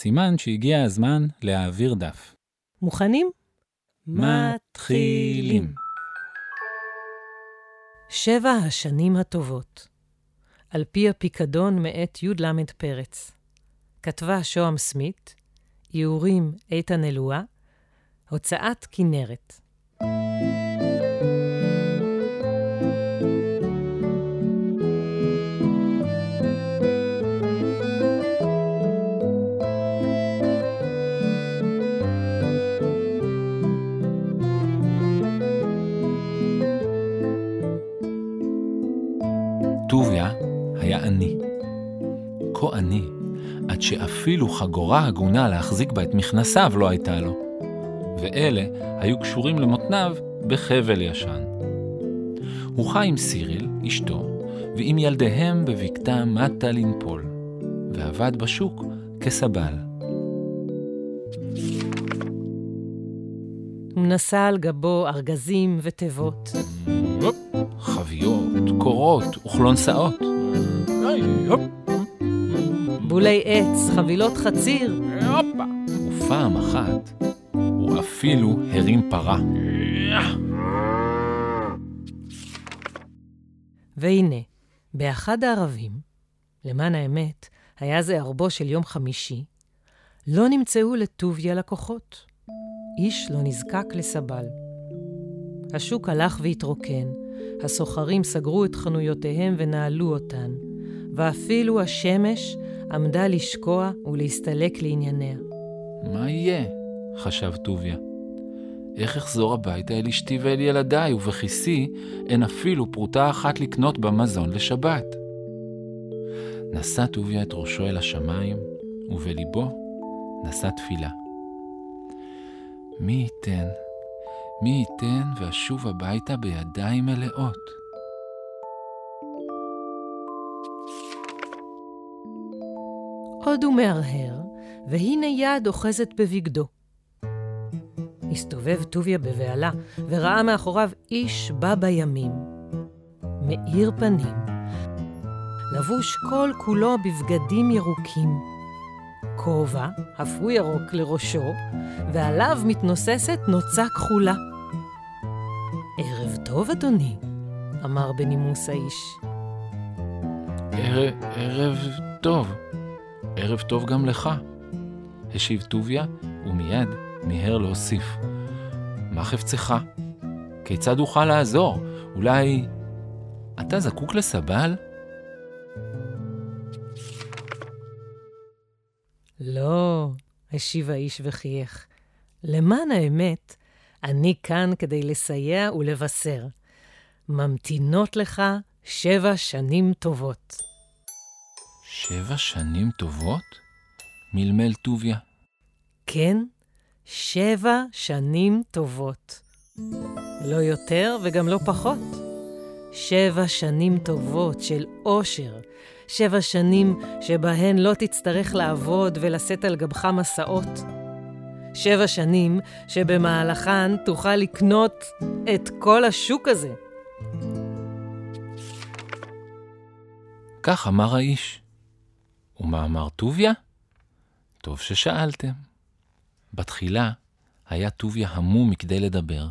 סימן שהגיע הזמן להעביר דף. מוכנים? מתחילים. שבע השנים הטובות. על פי הפיקדון מאת י"ל פרץ. כתבה שוהם סמית, איורים איתן אלואה, הוצאת כנרת. שאפילו חגורה הגונה להחזיק בה את מכנסיו לא הייתה לו. ואלה היו קשורים למותניו בחבל ישן. הוא חי עם סיריל, אשתו, ועם ילדיהם בבקתה מטה לנפול, ועבד בשוק כסבל. הוא נשא על גבו ארגזים ותיבות. חביות, קורות וכלונסאות. בולי עץ, חבילות חציר, ופעם אחת הוא אפילו הרים פרה. והנה, באחד הערבים, למען האמת, היה זה ערבו של יום חמישי, לא נמצאו לטוביה לקוחות. איש לא נזקק לסבל. השוק הלך והתרוקן, הסוחרים סגרו את חנויותיהם ונעלו אותן, ואפילו השמש עמדה לשקוע ולהסתלק לענייניה. מה יהיה? חשב טוביה. איך אחזור הביתה אל אשתי ואל ילדיי, ובכיסי אין אפילו פרוטה אחת לקנות בה מזון לשבת. נשא טוביה את ראשו אל השמיים, ובליבו נשא תפילה. מי ייתן, מי ייתן ואשוב הביתה בידיים מלאות. עוד הוא מהרהר, והנה יד אוחזת בבגדו. הסתובב טוביה בבהלה, וראה מאחוריו איש בא בימים. מאיר פנים, לבוש כל כולו בבגדים ירוקים. כובע, אף הוא ירוק לראשו, ועליו מתנוססת נוצה כחולה. ערב טוב, אדוני, אמר בנימוס האיש. ערב, ערב טוב, ערב טוב גם לך, השיב טוביה, ומיד מיהר להוסיף. מה חפצך? כיצד אוכל לעזור? אולי אתה זקוק לסבל? לא, השיב האיש וחייך. למען האמת, אני כאן כדי לסייע ולבשר. ממתינות לך שבע שנים טובות. שבע שנים טובות? מלמל טוביה. כן, שבע שנים טובות. לא יותר וגם לא פחות. שבע שנים טובות של אושר. שבע שנים שבהן לא תצטרך לעבוד ולשאת על גבך מסעות. שבע שנים שבמהלכן תוכל לקנות את כל השוק הזה. כך אמר האיש. ומה אמר טוביה? טוב ששאלתם. בתחילה היה טוביה המום מכדי לדבר,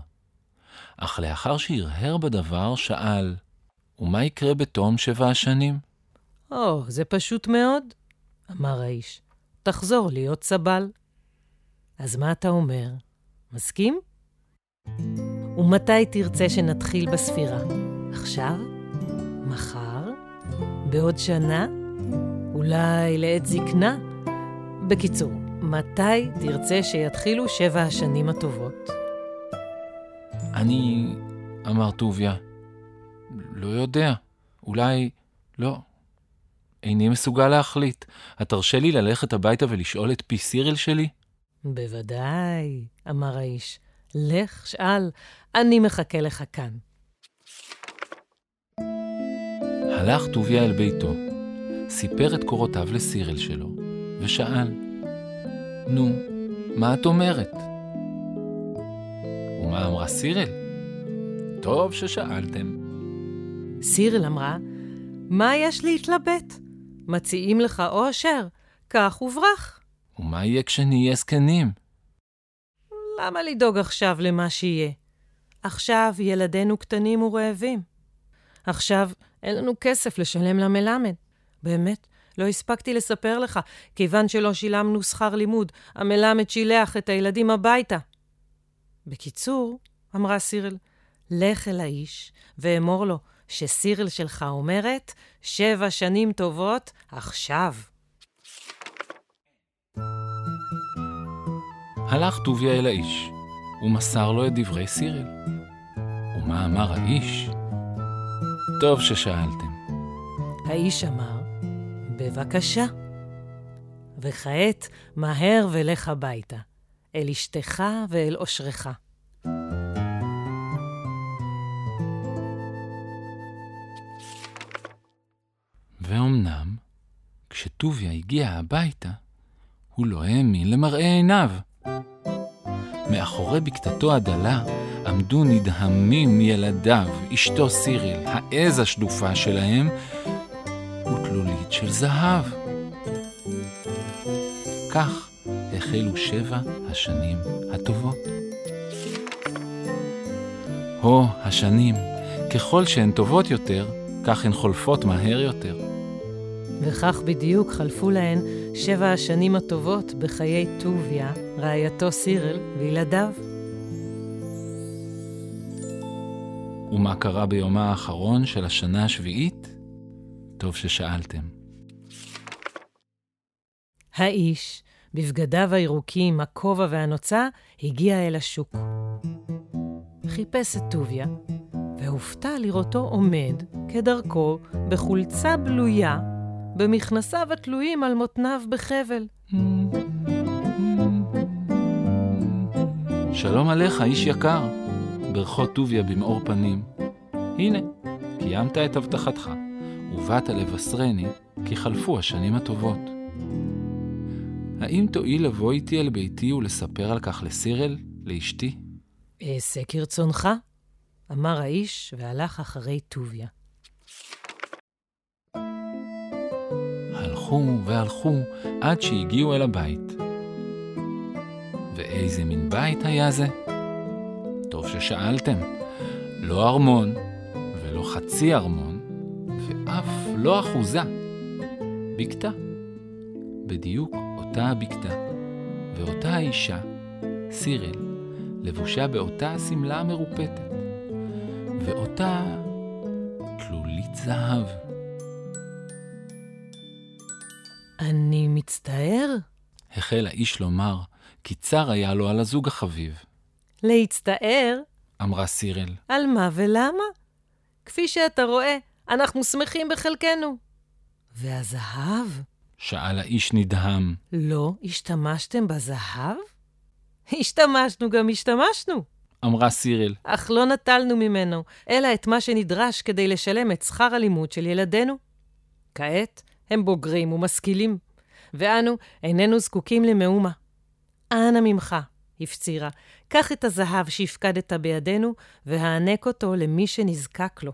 אך לאחר שהרהר בדבר, שאל, ומה יקרה בתום שבע השנים? או, זה פשוט מאוד, אמר האיש. תחזור להיות סבל. אז מה אתה אומר? מסכים? ומתי תרצה שנתחיל בספירה? עכשיו? מחר? בעוד שנה? אולי לעת זקנה? בקיצור, מתי תרצה שיתחילו שבע השנים הטובות? אני, אמר טוביה, לא יודע, אולי, לא, איני מסוגל להחליט. התרשה לי ללכת הביתה ולשאול את פי סיריל שלי? בוודאי, אמר האיש. לך, שאל, אני מחכה לך כאן. הלך טוביה אל ביתו, סיפר את קורותיו לסירל שלו, ושאל, נו, מה את אומרת? ומה אמרה סירל? טוב ששאלתם. סירל אמרה, מה יש להתלבט? מציעים לך אושר, קח וברח. ומה יהיה כשנהיה זקנים? למה לדאוג עכשיו למה שיהיה? עכשיו ילדינו קטנים ורעבים. עכשיו אין לנו כסף לשלם למלמד. באמת, לא הספקתי לספר לך, כיוון שלא שילמנו שכר לימוד, המלמד שילח את הילדים הביתה. בקיצור, אמרה סירל, לך אל האיש ואמור לו שסירל שלך אומרת, שבע שנים טובות עכשיו. הלך טוביה אל האיש, ומסר לו את דברי סירל. ומה אמר האיש? טוב ששאלתם. האיש אמר, בבקשה. וכעת מהר ולך הביתה, אל אשתך ואל אושרך. ואומנם, כשטוביה הגיע הביתה, הוא לא האמין למראה עיניו. מאחורי בקתתו הדלה עמדו נדהמים ילדיו, אשתו סיריל, העז השדופה שלהם, ותלולית של זהב. כך החלו שבע השנים הטובות. הו, השנים, ככל שהן טובות יותר, כך הן חולפות מהר יותר. וכך בדיוק חלפו להן שבע השנים הטובות בחיי טוביה, רעייתו סירל וילדיו. ומה קרה ביומה האחרון של השנה השביעית? טוב ששאלתם. האיש, בבגדיו הירוקים, הכובע והנוצה, הגיע אל השוק. חיפש את טוביה, והופתע לראותו עומד, כדרכו, בחולצה בלויה, במכנסיו התלויים על מותניו בחבל. שלום עליך, איש יקר, ברכו טוביה במאור פנים. הנה, קיימת את הבטחתך, ובאת לבשרני כי חלפו השנים הטובות. האם תואיל לבוא איתי אל ביתי ולספר על כך לסירל, לאשתי? אעשה כרצונך, אמר האיש, והלך אחרי טוביה. הלכו והלכו עד שהגיעו אל הבית. ואיזה מין בית היה זה? טוב ששאלתם. לא ארמון, ולא חצי ארמון, לא אחוזה. בקתה. בדיוק אותה הבקתה, ואותה האישה, סירל, לבושה באותה השמלה המרופטת, ואותה תלולית זהב. אני מצטער. החל האיש לומר, כי צר היה לו על הזוג החביב. להצטער? אמרה סירל. על מה ולמה? כפי שאתה רואה, אנחנו שמחים בחלקנו. והזהב? שאל האיש נדהם. לא השתמשתם בזהב? השתמשנו גם השתמשנו. אמרה סירל. אך לא נטלנו ממנו, אלא את מה שנדרש כדי לשלם את שכר הלימוד של ילדינו. כעת הם בוגרים ומשכילים, ואנו איננו זקוקים למאומה. אנא ממך, הפצירה, קח את הזהב שהפקדת בידינו, והענק אותו למי שנזקק לו.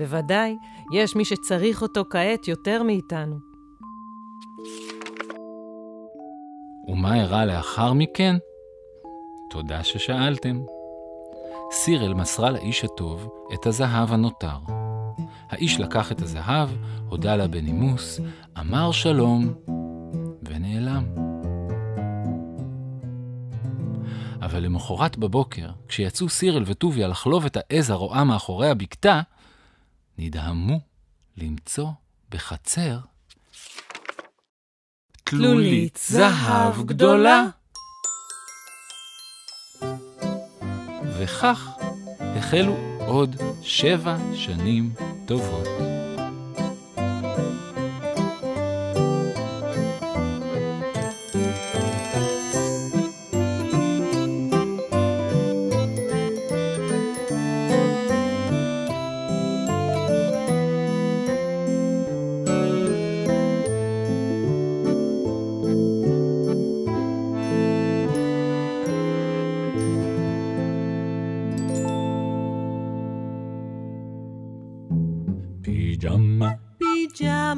בוודאי, יש מי שצריך אותו כעת יותר מאיתנו. ומה אירע לאחר מכן? תודה ששאלתם. סירל מסרה לאיש הטוב את הזהב הנותר. האיש לקח את הזהב, הודה לה בנימוס, אמר שלום, ונעלם. אבל למחרת בבוקר, כשיצאו סירל וטוביה לחלוב את העז הרועה מאחורי הבקתה, נדהמו למצוא בחצר תלולית זהב גדולה. וכך החלו עוד שבע שנים טובות.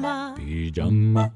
Pijama, pijama,